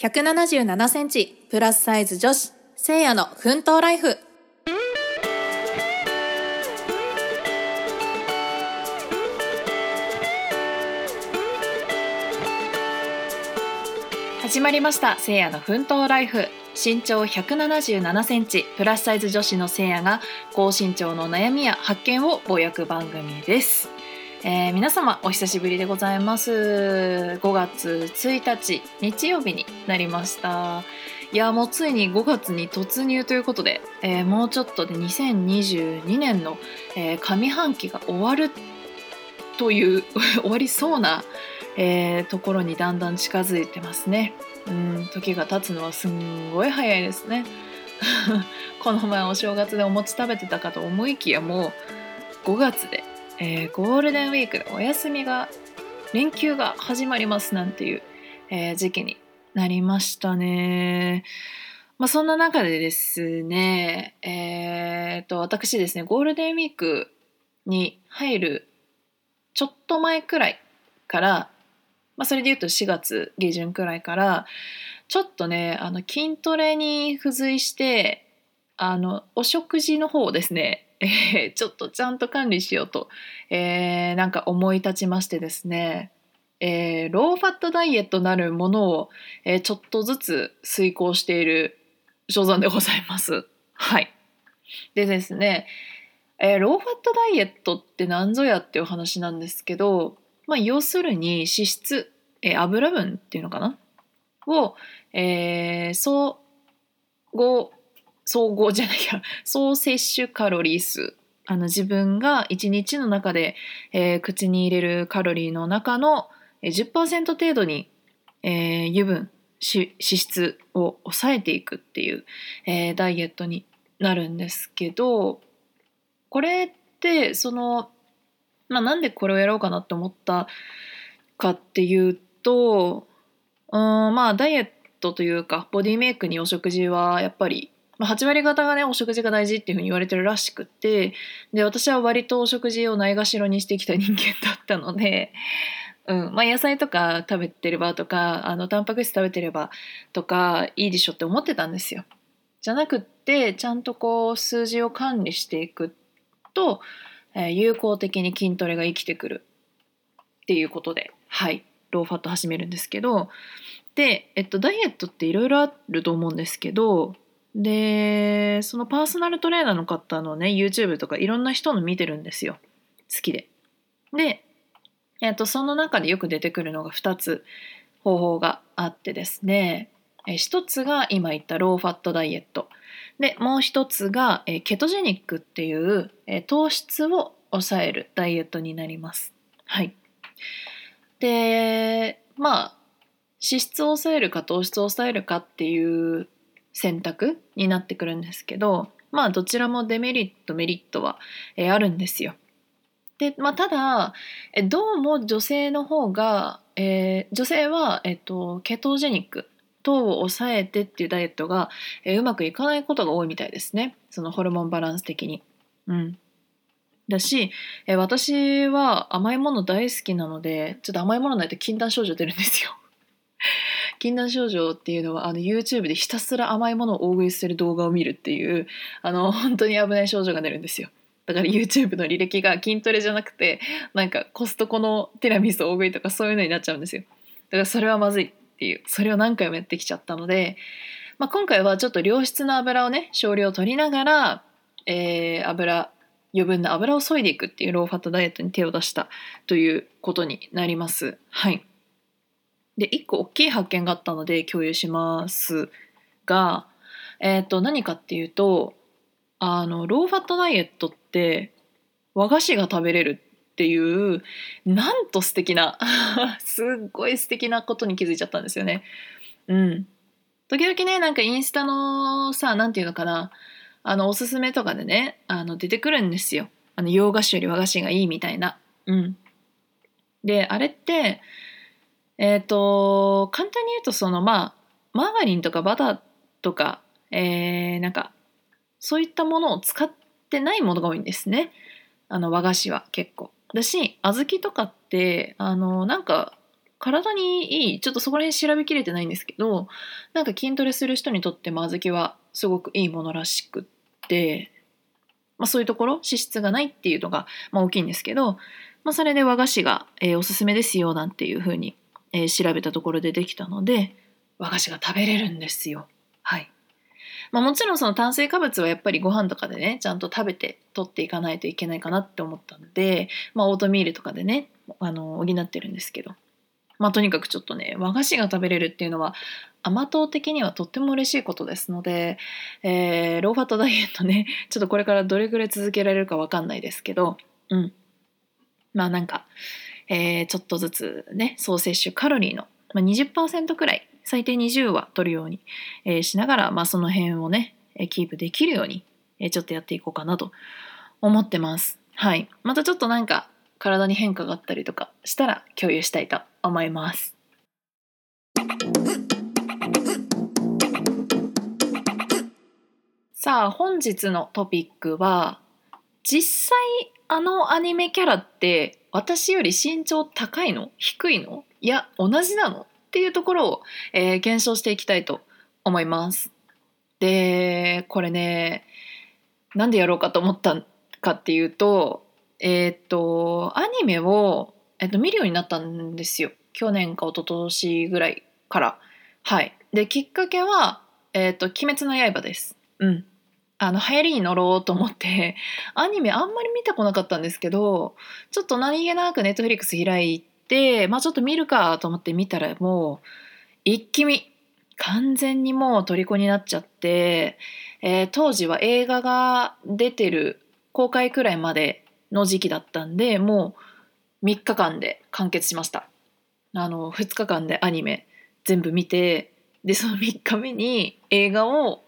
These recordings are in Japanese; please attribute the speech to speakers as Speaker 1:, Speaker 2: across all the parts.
Speaker 1: 177センチプラスサイズ女子せいやの奮闘ライフ。始まりましたせいやの奮闘ライフ。身長177センチプラスサイズ女子のせいやが高身長の悩みや発見をぼやく番組です。えー、皆様お久しぶりでございます。5月1日日曜日になりました。いやもうついに5月に突入ということで、えー、もうちょっとで2022年の、えー、上半期が終わるという 終わりそうな、えー、ところにだんだん近づいてますね。うん時が経つのはすんごい早いですね。この前お正月でお餅食べてたかと思いきやもう5月でえー、ゴールデンウィークでお休みが連休が始まりますなんていう、えー、時期になりましたね。まあ、そんな中でですね、えー、と私ですねゴールデンウィークに入るちょっと前くらいから、まあ、それで言うと4月下旬くらいからちょっとねあの筋トレに付随してあのお食事の方をですねえー、ちょっとちゃんと管理しようと、えー、なんか思い立ちましてですね、えー、ローファットダイエットなるものを、えー、ちょっとずつ遂行している所存でございます。はい。でですね、えー、ローファットダイエットって何ぞやっていう話なんですけど、まあ、要するに脂質、えー、油分っていうのかな？を、えー、総合総合じゃないや。総摂取カロリー数。あの自分が1日の中で、えー、口に入れるカロリーの中の10%程度に、えー、油分脂質を抑えていくっていう、えー、ダイエットになるんですけどこれってその、まあ、なんでこれをやろうかなって思ったかっていうとうんまあダイエットというかボディメイクにお食事はやっぱりまあ、8割方がねお食事が大事っていうふうに言われてるらしくってで私は割とお食事をないがしろにしてきた人間だったので、うんまあ、野菜とか食べてればとかあのタンパク質食べてればとかいいでしょって思ってたんですよ。じゃなくってちゃんとこう数字を管理していくと、えー、有効的に筋トレが生きてくるっていうことではいローファット始めるんですけどで、えっと、ダイエットっていろいろあると思うんですけどでそのパーソナルトレーナーの方のね YouTube とかいろんな人の見てるんですよ好きで。で、えっと、その中でよく出てくるのが2つ方法があってですね1つが今言ったローファットダイエットでもう1つがケトジェニックっていう糖質を抑えるダイエットになります。はい、でまあ脂質を抑えるか糖質を抑えるかっていう選択になってくるんですけどまあどちらもデメリットメリットは、え、あるんですよ。でまあ、ただどうも女性の方が、えー、女性は、えーと、ケトジェニック糖を抑えてっていうダイエットが、えー、うまくいかないことが多いみたいですねそのホルモンバランス的に。うん、だし、えー、私は甘いもの大好きなのでちょっと甘いものないと禁断症状出るんですよ。禁断症状っていうのはあの YouTube でひたすら甘いものを大食いする動画を見るっていうあの本当に危ない症状が出るんですよ。だから YouTube の履歴が筋トレじゃなくてなんかコストコのティラミス大食いとかそういうのになっちゃうんですよ。だからそれはまずいっていうそれを何回もやってきちゃったので、まあ、今回はちょっと良質な油をね少量取りながら、えー、油余分な油を削いでいくっていうローファットダイエットに手を出したということになります。はい。で1個大きい発見があったので共有しますが、えー、と何かっていうとあのローファットダイエットって和菓子が食べれるっていうなんと素敵な すっごい素敵なことに気づいちゃったんですよね。うん、時々ねなんかインスタのさ何て言うのかなあのおすすめとかでねあの出てくるんですよ。あの洋菓子より和菓子がいいみたいな。うん、であれってえっ、ー、と、簡単に言うと、その、まあ、マーガリンとかバターとか、えー、なんか、そういったものを使ってないものが多いんですね。あの、和菓子は結構。だし、小豆とかって、あの、なんか、体にいいちょっとそこら辺調べきれてないんですけどなんか筋トレする人にとっても小豆はすごくいいものらしくって、まあ、そういうところ脂質がないっていうのが、まあ、大きいんですけど、まあ、それで和菓子が、えーおすすめですよなんていうふうに、えー調べたところでできたので和菓子が食べれるんですよ。はい。まあ、もちろんその炭水化物はやっぱりご飯とかでねちゃんと食べて取っていかないといけないかなって思ったので、まあ、オートミールとかでねあの補ってるんですけど、まあ、とにかくちょっとね和菓子が食べれるっていうのは甘党的にはとっても嬉しいことですので、えーローファットダイエットね ちょっとこれからどれぐらい続けられるかわかんないですけどうん。まあなんか、えーちょっとずつね総摂取カロリーの、まあ、20%くらい最低20は取るように、えーしながら、まあ、その辺をねキープできるように、えーちょっとやっていこうかなと思ってます。はい。またちょっとなんか体に変化があったりとかしたら共有したいと思います。さあ本日のトピックは実際あのアニメキャラって私より身長高いの？低いの？いや同じなの？っていうところを、えー検証していきたいと思います。でこれねなんでやろうかと思ったかっていうとえーっとアニメを、えっと、見るようになったんですよ。去年か一昨年ぐらいから。はい。できっかけは「えーっと鬼滅の刃」です。うん。あの流行りに乗ろうと思って アニメあんまり見てこなかったんですけどちょっと何気なくネットフリックス開いてまあちょっと見るかと思って見たらもう一気見。完全にもう虜になっちゃって、えー当時は映画が出てる公開くらいまでの時期だったんでもう3日間で完結しました。あの2日間でアニメ全部見てでその3日目に映画を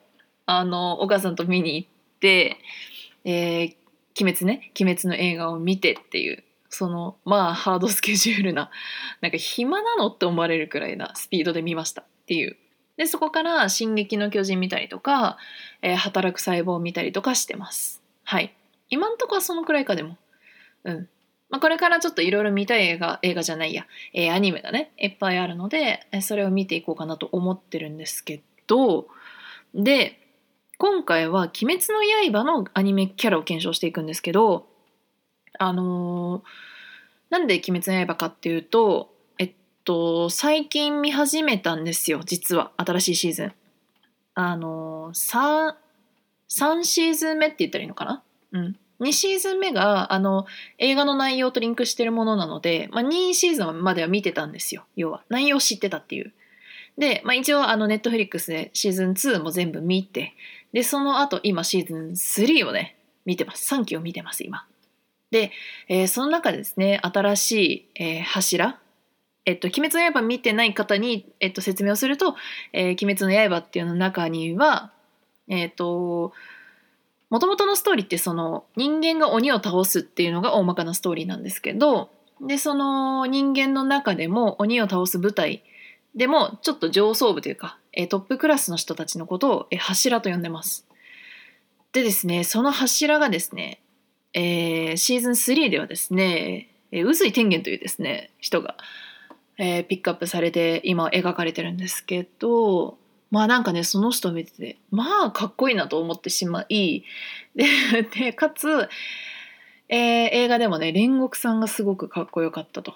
Speaker 1: あのお母さんと見に行って「えー鬼滅ね鬼滅」の映画を見てっていうそのまあハードスケジュールななんか暇なのって思われるくらいなスピードで見ましたっていう。でそこから「進撃の巨人」見たりとか、えー働く細胞」見たりとかしてます。はい。今んとこはそのくらいかでも。うん。まあ、これからちょっといろいろ見たい映画映画じゃないや、えーアニメがね。いっぱいあるのでそれを見ていこうかなと思ってるんですけどで今回は「鬼滅の刃」のアニメキャラを検証していくんですけどあのーなんで「鬼滅の刃」かっていうとえっと最近見始めたんですよ実は新しいシーズン。あのー、3, 3シーズン目って言ったらいいのかな？うん。2シーズン目があの映画の内容とリンクしてるものなので、まあ、2シーズンまでは見てたんですよ要は内容知ってたっていう。で、まあ、一応あのネットフリックスでシーズン2も全部見てでその後今シーズン3をね見てます3期を見てます今。で、えーその中でですね新しい、えー柱えっと、鬼滅の刃見てない方に、えっと、説明をすると、えー鬼滅の刃っていうの中には、えっと、もともとのストーリーってその人間が鬼を倒すっていうのが大まかなストーリーなんですけど、で、その人間の中でも鬼を倒す部隊でもちょっと上層部というか、えトップクラスの人たちのことを、え柱と呼んでます。でですね、その柱がですね、えーシーズン3ではですね、えー宇髄天元というですね、人が、えーピックアップされて今描かれてるんですけどまあなんかねその人を見ててまあかっこいいなと思ってしまいででかつ、えー映画でもね煉獄さんがすごくかっこよかったと。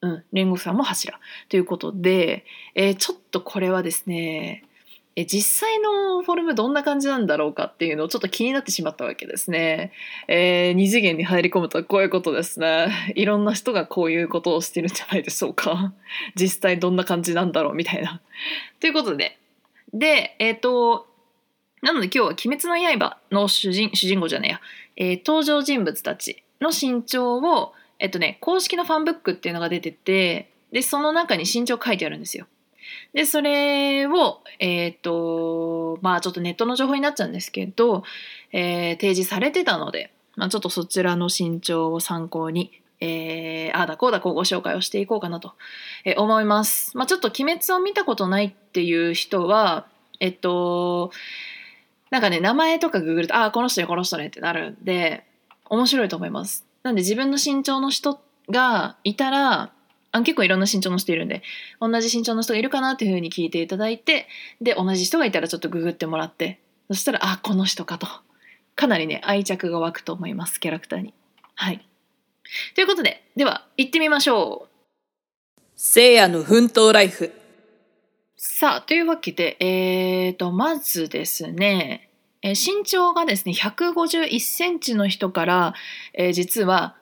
Speaker 1: うん、煉獄さんも柱ということで、えーちょっとこれはですねえ実際のフォルムどんな感じなんだろうかっていうのをちょっと気になってしまったわけですね。えー二次元に入り込むとこういうことですね。いろんな人がこういうことをしてるんじゃないでしょうか。実際どんな感じなんだろうみたいな。ということで。で、えっ、と、なので今日は「鬼滅の刃」の主人主人公じゃねえや、えー登場人物たちの身長を、えっとね、公式のファンブックっていうのが出てて、で、その中に身長書いてあるんですよ。で、それを、えっ、と、まあちょっとネットの情報になっちゃうんですけど、えー提示されてたので、まあ、ちょっとそちらの身長を参考に、えー、ああだこうだこうご紹介をしていこうかなと、え思います。まあ、ちょっと鬼滅を見たことないっていう人は、えっと、なんかね、名前とかググると、ああ、この人ね、この人ねってなるんで、面白いと思います。なんで自分の身長の人がいたら、あ結構いろんな身長の人いるんで同じ身長の人がいるかなっていうふうに聞いていただいてで同じ人がいたらちょっとググってもらってそしたらあこの人かと。かなりね愛着が湧くと思いますキャラクターに。はい。ということででは行ってみましょう。
Speaker 2: 聖夜の奮闘ライフ。
Speaker 1: さあというわけでえーとまずですねえ身長がですね151センチの人から、えー、実は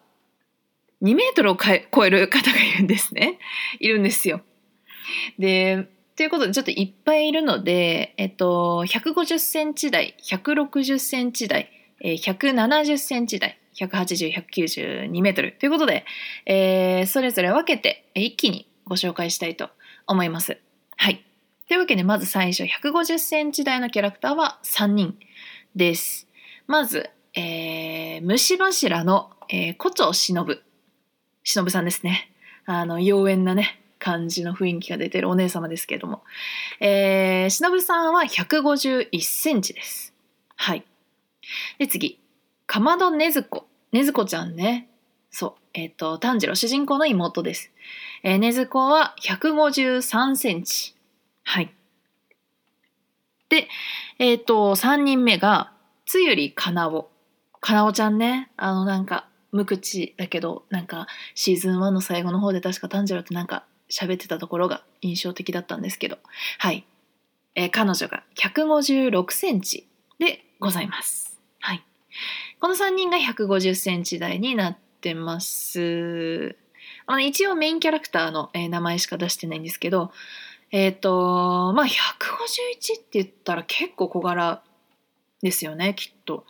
Speaker 1: 2メートルを超える方がいるんですね。いるんですよ。で、ということでちょっといっぱいいるので、えっと、150センチ台、160センチ台、170センチ台、180、192メートルということで、えー、それぞれ分けて一気にご紹介したいと思います。はい。というわけで、まず最初、150センチ台のキャラクターは3人です。まず、えー、虫柱の、えー、古町忍。忍さんですね。あの、妖艶なね、感じの雰囲気が出てるお姉様ですけれども。えー、忍さんは151センチです。はい。で、次。かまどねずこ。ねずこちゃんね。そう。えっ、ー、と、炭治郎、主人公の妹です。えー、ねずこは153センチ。はい。で、えっ、ー、と、3人目が、つゆりかなお。かなおちゃんね。あの、なんか、無口だけどなんかシーズン1の最後の方で確か炭治郎ってなんか喋ってたところが印象的だったんですけどはい、えー、彼女が156センチでございます。はい、この3人が150センチ台になってます。あの一応メインキャラクターの、えー、名前しか出してないんですけどえっ、ー、とまあ151って言ったら結構小柄ですよねきっと。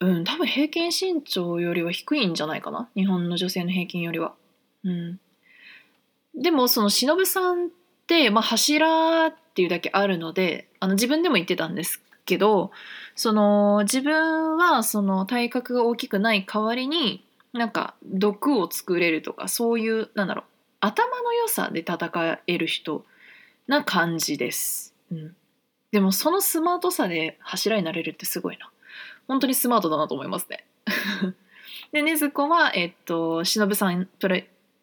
Speaker 1: うん、多分平均身長よりは低いんじゃないかな？日本の女性の平均よりは。うん、でもその忍さんって、まあ、柱っていうだけあるのであの自分でも言ってたんですけどその自分はその体格が大きくない代わりになんか毒を作れるとかそういうなんだろう頭の良さで戦える人な感じです。うん、でもそのスマートさで柱になれるってすごいな。本当にスマートだなと思いますね。で、ねずこは、えっと、しのぶさん、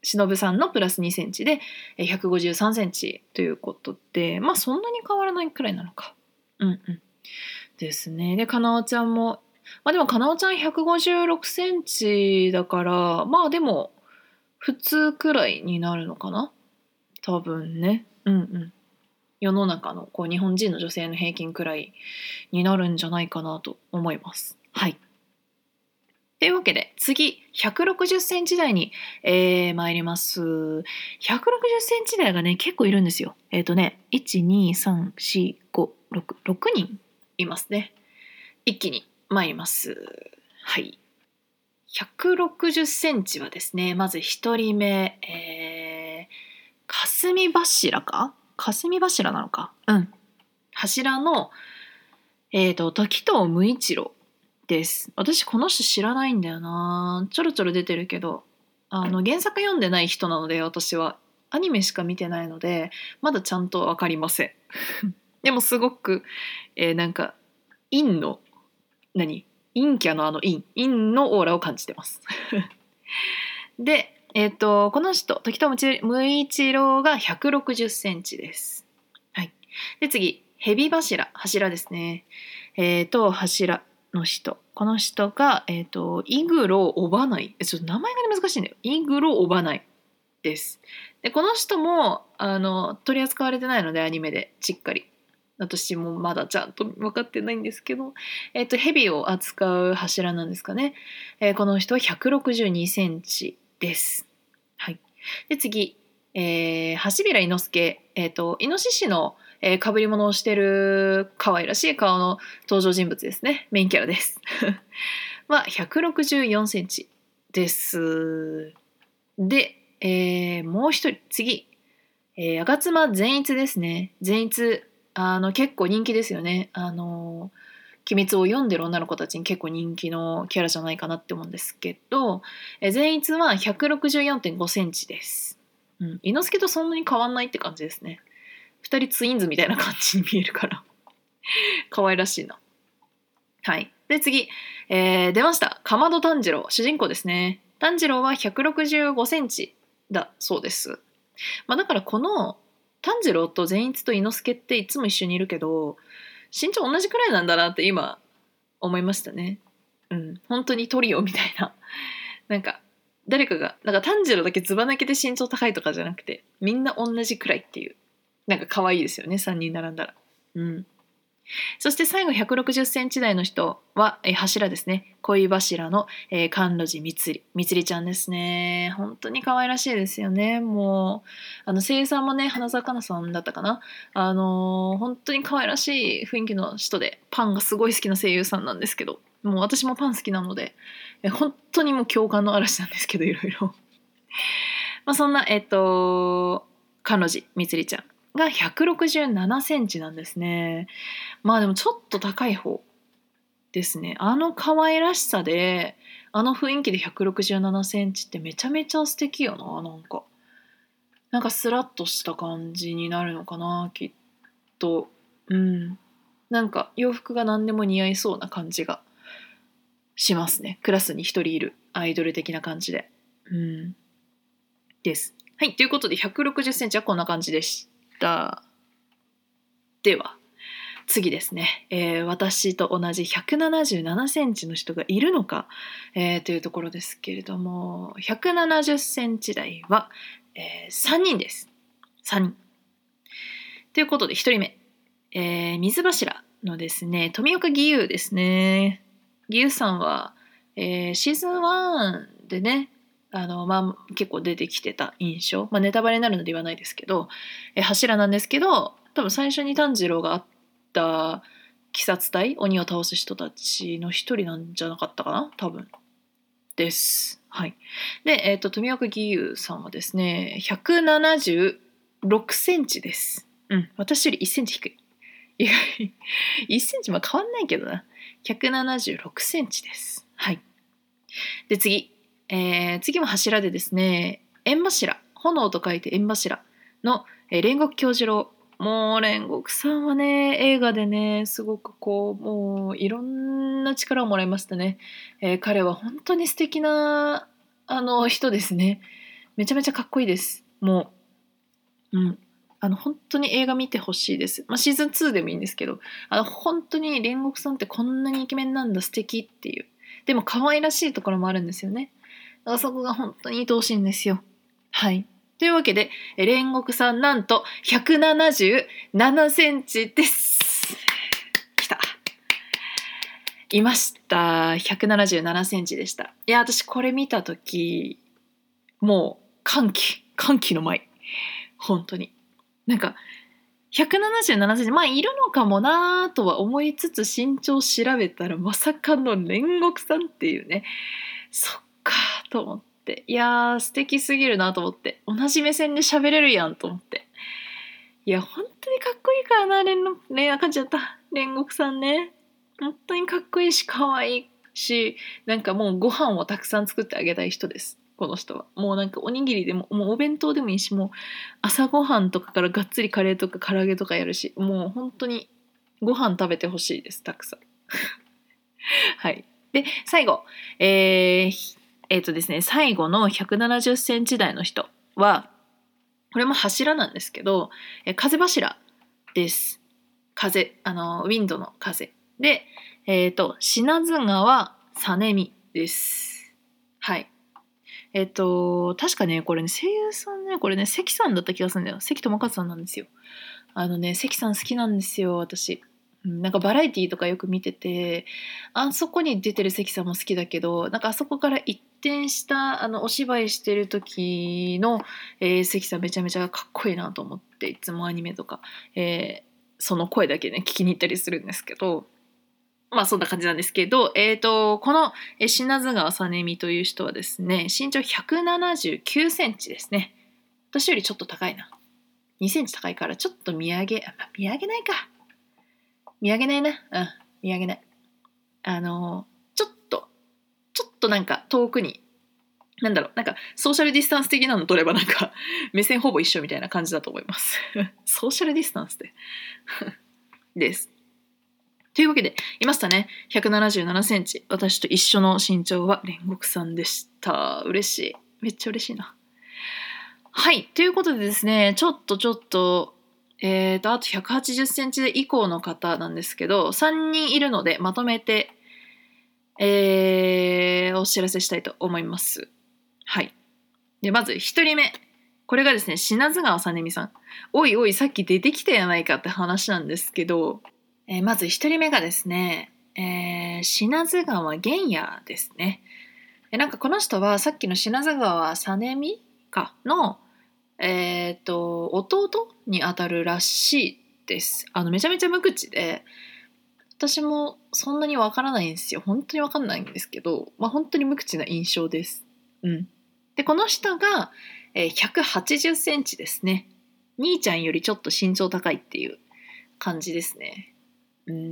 Speaker 1: しのぶさんのプラス2センチで153センチということで、まあそんなに変わらないくらいなのか。うんうん。ですね。で、かなおちゃんも、まあでもかなおちゃん156センチだから、まあでも普通くらいになるのかな？多分ね。うんうん。世の中のこう日本人の女性の平均くらいになるんじゃないかなと思います。はい。というわけで次160センチ台に、えー、参ります。160センチ台がね結構いるんですよ。えっ、ー、とね1234566人いますね。一気に参ります。はい。160センチはですねまず1人目、えー、霞柱か？霞柱なのか？うん。柱の、えっ、ー、と、時藤無一郎です。私、この人知らないんだよな。ちょろちょろ出てるけど、あの、原作読んでない人なので、私は。アニメしか見てないので、まだちゃんとわかりません。でも、すごく、えー、なんか、陰の、何？陰キャのあの陰、陰のオーラを感じてます。で、えっ、ー、と、この人、時田無一郎が160センチです。はい。で、次、ヘビ柱、柱ですね。えっ、ー、と、柱の人。この人が、えっ、ー、と、イグロオバナイ。ちょっと名前が、難しいんだよ。イグロオバナイです。で、この人も、あの、取り扱われてないので、アニメで、しっかり。私もまだちゃんと分かってないんですけど、えっ、と、ヘビを扱う柱なんですかね。えー、この人は162センチです。はい、で次、えー、橋平伊之助、えーと、イノシシの、えー、被り物をしてる可愛らしい顔の登場人物ですね。メインキャラです。は164センチです。で、えー、もう一人。次、えー、吾妻善逸ですね。善逸あの結構人気ですよねあの鬼滅を読んでる女の子たちに結構人気のキャラじゃないかなって思うんですけど、え善逸は164.5センチです。うん。伊之助とそんなに変わんないって感じですね。二人ツインズみたいな感じに見えるから 可愛らしいな。はい。で、次。えー、出ました。かまど炭治郎。主人公ですね。炭治郎は165センチだそうです。まあ、だからこの炭治郎と善逸と伊之助っていつも一緒にいるけど身長同じくらいなんだなって今思いましたね。うん、本当にトリオみたいな。なんか誰かがなんか炭治郎だけずば抜けて身長高いとかじゃなくてみんな同じくらいっていうなんか可愛いですよね3人並んだら。うんそして最後160センチ台の人は、え柱ですね。恋柱の、えー、甘露寺みつりみつりちゃんですね。本当に可愛らしいですよね。もうあの声優さんもね花澤香菜さんだったかな。あのー本当に可愛らしい雰囲気の人でパンがすごい好きな声優さんなんですけどもう私もパン好きなのでえ本当にもう共感の嵐なんですけどいろいろ。まあそんなえっ、と甘露寺みつりちゃん。が167センチなんですね。まあでもちょっと高い方ですね。あの可愛らしさであの雰囲気で167センチってめちゃめちゃ素敵よななんか。なんかスラッとした感じになるのかなきっと。うん。なんか洋服が何でも似合いそうな感じがしますね。クラスに一人いるアイドル的な感じで。うん。です。はいということで160センチはこんな感じでしたでは次ですね、えー私と同じ177センチの人がいるのか、えーというところですけれども170センチ台は、え3人です。3人。ということで1人目、えー水柱のですね富岡義勇ですね。義勇さんは、えーシーズン1でねあのまあ、結構出てきてた印象、まあ、ネタバレになるので言わないですけど、え柱なんですけど多分最初に炭治郎が会った鬼殺隊鬼を倒す人たちの一人なんじゃなかったかな？多分。です。はい、で、えー、と富岡義勇さんはですね176センチです。うん、私より1センチ低い。意外。1センチまあ変わんないけどな。176センチです。はい、で次、えー次も柱でですね縁柱。炎と書いて縁柱。の、えー煉獄教授郎。もう煉獄さんはね映画でねすごくこうもういろんな力をもらいましたね、えー彼は本当に素敵なあの人ですね。めちゃめちゃかっこいいです。もううん。あの本当に映画見てほしいです、まあ、シーズン2でもいいんですけどあの本当に煉獄さんってこんなにイケメンなんだ素敵っていう。でも可愛らしいところもあるんですよね。だからそこが本当に愛おしいんですよ。はい。というわけで煉獄さんなんと177センチです。きた。いました。177センチでした。いや私これ見た時もう歓喜。歓喜の舞。本当に。なんか177センチ。まあいるのかもなとは思いつつ身長調べたらまさかの煉獄さんっていうね。そっか。と思って。いやー素敵すぎるなと思って。同じ目線で喋れるやんと思って。いや本当にかっこいいからな煉獄ねあかんじゃった。煉獄さんね。本当にかっこいいし可愛いしなんかもうご飯をたくさん作ってあげたい人です。この人は。もうなんかおにぎりでももうお弁当でもいいしもう朝ごはんとかからがっつりカレーとか唐揚げとかやるしもう本当にご飯食べてほしいですたくさん。はい。で最後。えーえーとですね最後の170センチ台の人はこれも柱なんですけど、え風柱です。風あのウィンドの風。でえっ、と品津川実美です。はい。えっ、と確かねこれね声優さんねこれね関さんだった気がするんだよ。関智和さんなんですよ。あのね関さん好きなんですよ私。なんかバラエティーとかよく見ててあそこに出てる関さんも好きだけどなんかあそこから一転したあのお芝居してる時の、えー関さんめちゃめちゃかっこいいなと思っていつもアニメとか、えーその声だけね聞きに行ったりするんですけど。まあそんな感じなんですけど、えー、とこの品津川実美という人はですね身長179センチですね。私よりちょっと高いな。2センチ高いからちょっと見上げ、まあ、見上げないか。見上げないな。うん見上げない。あのちょっとちょっとなんか遠くになんだろうなんかソーシャルディスタンス的なの取ればなんか目線ほぼ一緒みたいな感じだと思います。ソーシャルディスタンスで です。というわけでいましたね。177センチ。私と一緒の身長は煉獄さんでした。嬉しい。めっちゃ嬉しいな。はい。ということでですね、ちょっとちょっと、えーと、あと180センチ以降の方なんですけど、3人いるのでまとめて、えーお知らせしたいと思います。はい。で、まず1人目。これがですね、品津川さねみさん。おいおい、さっき出てきたやないかって話なんですけど、えーまず1人目がですね、えー品津川玄也ですね。えなんかこの人はさっきの品津川さねみかの、えっ、と弟にあたるらしいです。あのめちゃめちゃ無口で私もそんなにわからないんですよ。本当にわかんないんですけど、まあ本当に無口な印象です。うん。でこの人が、えー180センチですね。兄ちゃんよりちょっと身長高いっていう感じですね。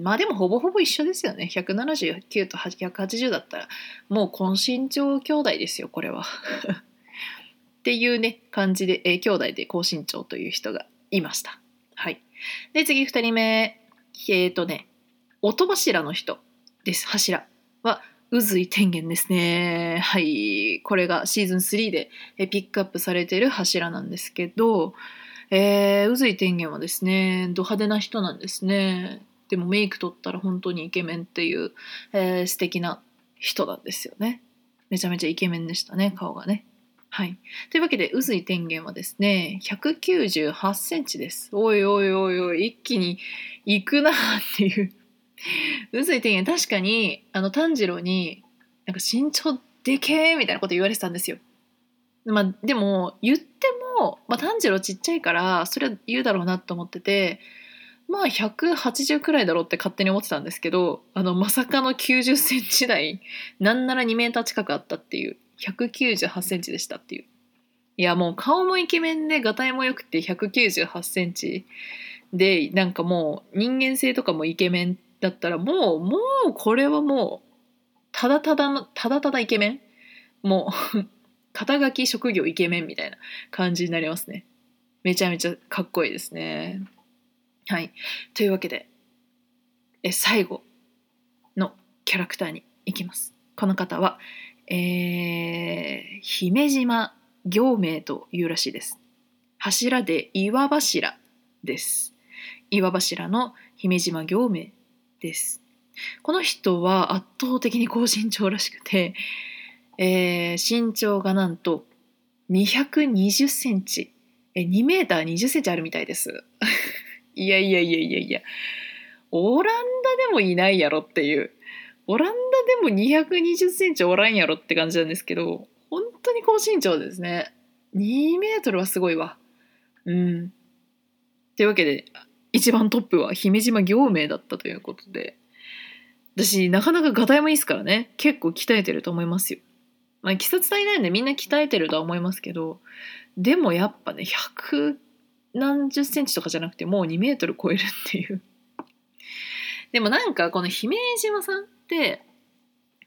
Speaker 1: まあでもほぼほぼ一緒ですよね。179と180だったらもう今身長兄弟ですよこれは。っていうね感じで、えー兄弟で高身長という人がいました。はい。で次2人目えっ、とね音柱の人です柱は宇髄天元ですね。はいこれがシーズン3でえピックアップされてる柱なんですけど、えー、宇髄天元はですねド派手な人なんですね。でもメイク取ったら本当にイケメンっていう、えー素敵な人なんですよね。めちゃめちゃイケメンでしたね顔がね。はい。というわけで、宇髄天元はですね、198センチです。おいおいおいおい、一気に行くなっていう。宇髄天元、確かに、あの、炭治郎に、なんか身長でけーみたいなこと言われてたんですよ。まあ、でも、言っても、まあ、炭治郎ちっちゃいから、それは言うだろうなと思ってて、まあ、180くらいだろうって勝手に思ってたんですけど、あの、まさかの90センチ台、なんなら2メーター近くあったっていう。198センチでしたっていう。いやもう顔もイケメンでがたいも良くて198センチでなんかもう人間性とかもイケメンだったらもうもうこれはもうただただのただただイケメン？もう肩書き職業イケメンみたいな感じになりますね。めちゃめちゃかっこいいですね。はい。というわけでえ最後のキャラクターに行きます。この方はえー姫島行明というらしいです。柱で岩柱です。岩柱の姫島行明です。この人は圧倒的に高身長らしくて、えー身長がなんと220センチ、え2メーター20センチあるみたいです。いやいやいやいやいや、オランダでもいないやろっていう。オランダでも220センチおらんやろって感じなんですけど、本当に高身長ですね。2メートルはすごいわ。うん。というわけで、一番トップは姫島行明だったということで、私、なかなかガタイもいいですからね、結構鍛えてると思いますよ。まあ、季節足りなんでみんな鍛えてるとは思いますけど、でもやっぱね、100何十センチとかじゃなくて、もう2メートル超えるっていう。でもなんかこの姫島さんって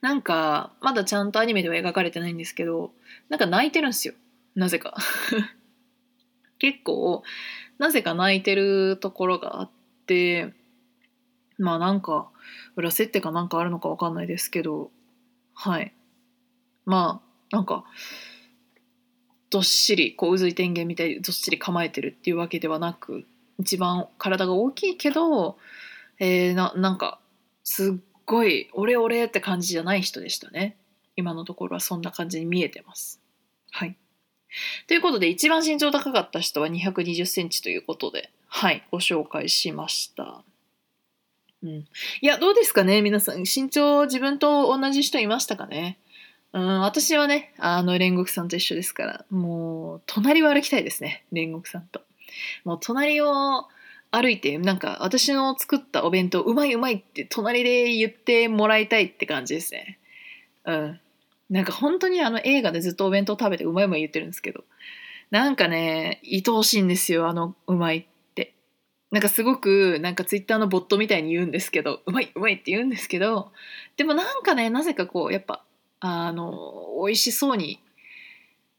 Speaker 1: なんかまだちゃんとアニメでは描かれてないんですけどなんか泣いてるんですよ。なぜか。結構なぜか泣いてるところがあってまあなんか裏設定かなんかあるのかわかんないですけどはい。まあなんかどっしりこう渦井天元みたいにどっしり構えてるっていうわけではなく一番体が大きいけどえー、ななんかすっごい「俺俺」って感じじゃない人でしたね。今のところはそんな感じに見えてます。はい。ということで一番身長高かった人は2 2 0センチということではいご紹介しました。うん。いやどうですかね皆さん。身長自分と同じ人いましたかね？うん私はねあの煉獄さんと一緒ですからもう隣を歩きたいですね煉獄さんと。もう隣を歩いてなんか私の作ったお弁当うまいうまいって隣で言ってもらいたいって感じですね。うん。なんか本当にあの映画でずっとお弁当食べてうまいうまい言ってるんですけど。なんかね愛おしいんですよあのうまいって。なんかすごくなんかツイッターのボットみたいに言うんですけどうまいうまいって言うんですけど。でもなんかねなぜかこうやっぱあの美味しそうに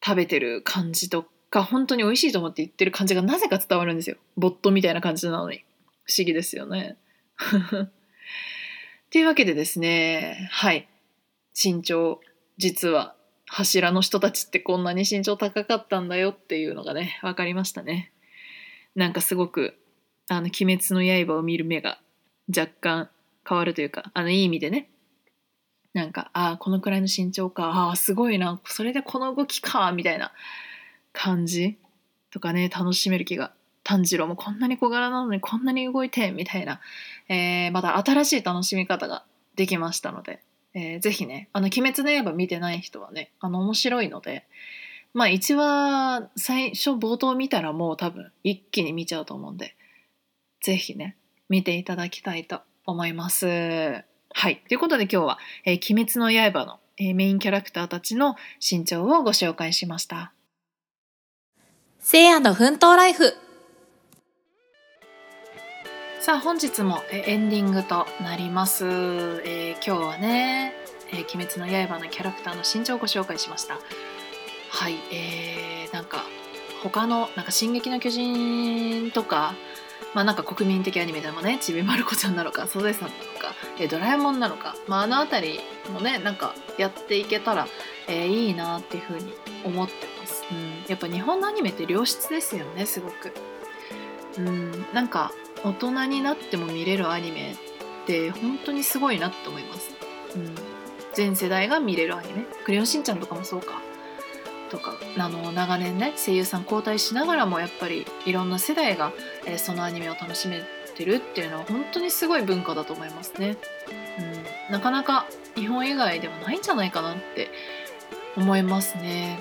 Speaker 1: 食べてる感じとか本当に美味しいと思って言ってる感じがなぜか伝わるんですよ。ボットみたいな感じなのに。不思議ですよね。っていうわけでですねはい。身長実は柱の人たちってこんなに身長高かったんだよっていうのがね分かりましたね。なんかすごく「あの鬼滅の刃」を見る目が若干変わるというかあのいい意味でね。なんかああこのくらいの身長か。ああすごいな。それでこの動きか。みたいな。感じとかね楽しめる気が炭治郎もこんなに小柄なのにこんなに動いてみたいな、えー、また新しい楽しみ方ができましたので、えー、ぜひね「あの鬼滅の刃」見てない人はねあの面白いのでまあ1話最初冒頭見たらもう多分一気に見ちゃうと思うんでぜひね見ていただきたいと思います。はい。ということで今日は、えー、鬼滅の刃の、えー、メインキャラクターたちの身長をご紹介しました。
Speaker 2: せいやの奮闘ライフ。
Speaker 1: さあ本日もエンディングとなります。えー、今日はね、えー、鬼滅の刃のキャラクターの身長をご紹介しました。はい、えー、なんか他のなんか進撃の巨人とか。まあなんか国民的アニメでもねちびまる子ちゃんなのかサザエさんなのか、えドラえもんなのか、まあ、あの辺りもねなんかやっていけたら、えー、いいなっていうふうに思ってます、うん、やっぱ日本のアニメって良質ですよねすごく。うんなんか大人になっても見れるアニメって本当にすごいなって思います、うん、全世代が見れるアニメ「クレヨンしんちゃん」とかもそうか。とかあの長年ね声優さん交代しながらもやっぱりいろんな世代が、えー、そのアニメを楽しめてるっていうのは本当にすごい文化だと思いますね。うん、なかなか日本以外ではないんじゃないかなって思いますね。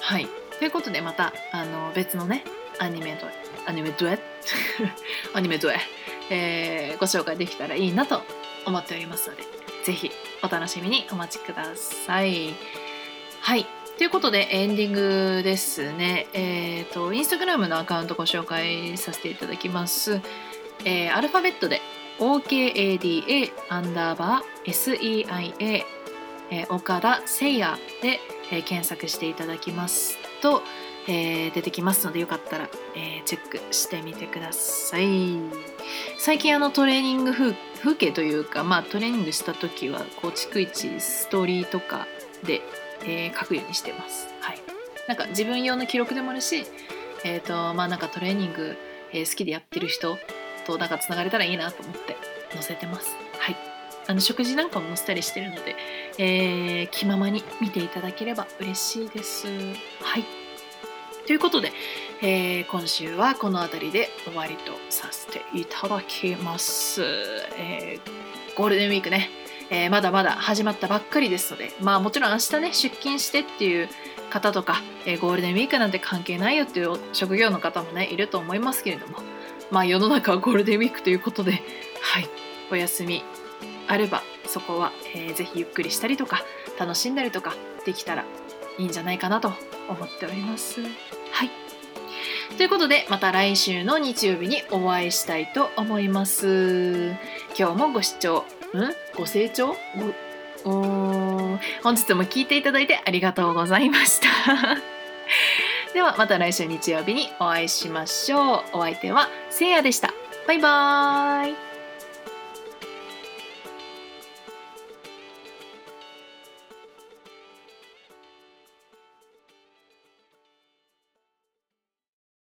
Speaker 1: はい。ということでまたあの別のねアニメドアニメドエ アニメドエ、えー、ご紹介できたらいいなと思っておりますので是非お楽しみにお待ちください。はいということでエンディングですね。えっ、ー、と、インスタグラムのアカウントご紹介させていただきます。えー、アルファベットで OKADA アンダーバー SEIA、え、岡田誠也で、え、検索していただきますと、えー、出てきますのでよかったら、えー、チェックしてみてください。最近あのトレーニング風景というか、まあ、トレーニングした時はこう逐一ストーリーとかでえー、書くようにしてます。はい、なんか自分用の記録でもあるし、えーとまあ、なんかトレーニング、え、好きでやってる人となんかつながれたらいいなと思って載せてます。はい、あの食事なんかも載せたりしてるので、えー、気ままに見ていただければ嬉しいです。はいということで、えー、今週はこの辺りで終わりとさせていただきます。えー、ゴールデンウィークね、えー、まだまだ始まったばっかりですので、まあもちろん明日ね、出勤してっていう方とか、え、ゴールデンウィークなんて関係ないよっていう職業の方もね、いると思いますけれども、まあ世の中はゴールデンウィークということで、はい、お休みあれば、そこは、えー、ぜひゆっくりしたりとか、楽しんだりとかできたらいいんじゃないかなと思っております。はい。ということで、また来週の日曜日にお会いしたいと思います。今日もご視聴ん？ご清聴？ご本日も聞いていただいてありがとうございました。ではまた来週日曜日にお会いしましょう。お相手はせいやでした。バイバーイ。